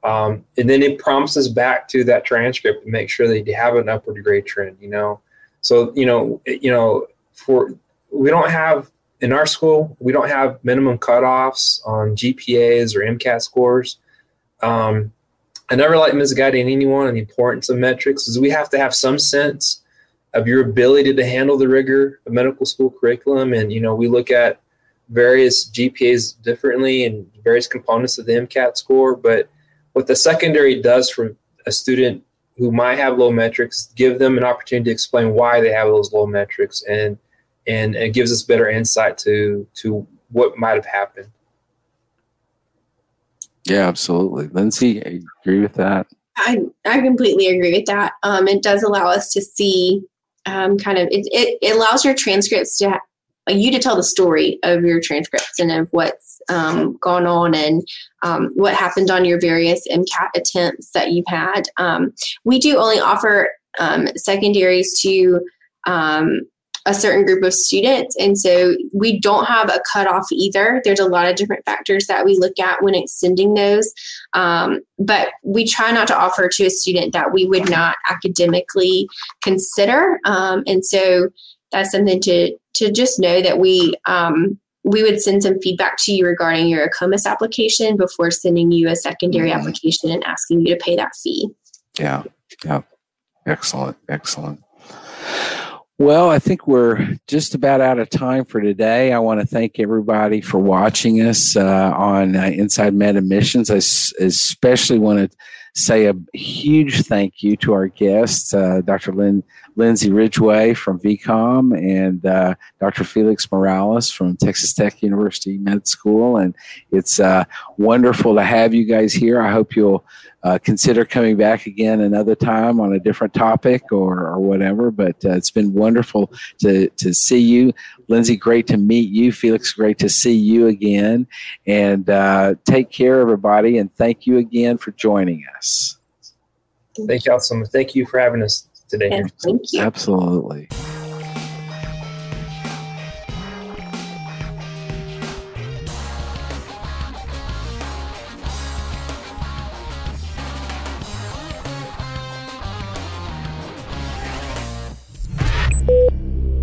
C: Um, and then it prompts us back to that transcript to make sure that you have an upward grade trend. You know, so you know, you know, for we don't have in our school, we don't have minimum cutoffs on GPAs or MCAT scores. Um, I never like misguiding anyone on the importance of metrics is we have to have some sense of your ability to handle the rigor of medical school curriculum. And, you know, we look at various GPAs differently and various components of the MCAT score. But what the secondary does for a student who might have low metrics, give them an opportunity to explain why they have those low metrics and and it gives us better insight to to what might have happened.
B: Yeah, absolutely. Lindsay, I agree with that.
D: I, I completely agree with that. Um, it does allow us to see um, kind of, it, it, it, allows your transcripts to, you to tell the story of your transcripts and of what's um, gone on and um, what happened on your various MCAT attempts that you've had. Um, we do only offer um, secondaries to um, a certain group of students. And so we don't have a cutoff either. There's a lot of different factors that we look at when extending those. Um, but we try not to offer to a student that we would not academically consider. Um, and so that's something to, to just know that we, um, we would send some feedback to you regarding your AACOMAS application before sending you a secondary mm-hmm. application and asking you to pay that fee.
B: Yeah. Yeah. Excellent. Excellent. Well, I think we're just about out of time for today. I want to thank everybody for watching us uh, on uh, Inside Med Admissions. I s- especially want to say a huge thank you to our guests, uh, Dr. Lynn, Lindsay Ridgway from VCOM and uh, Dr. Felix Morales from Texas Tech University Med School. And it's uh, wonderful to have you guys here. I hope you'll uh, consider coming back again another time on a different topic or, or whatever. But uh, it's been wonderful to, to see you. Lindsay, great to meet you. Felix, great to see you again. And uh, take care, everybody. And thank you again for joining us.
C: Thank you all so much. Thank you for having us today.
D: Yes, thank you.
B: Absolutely.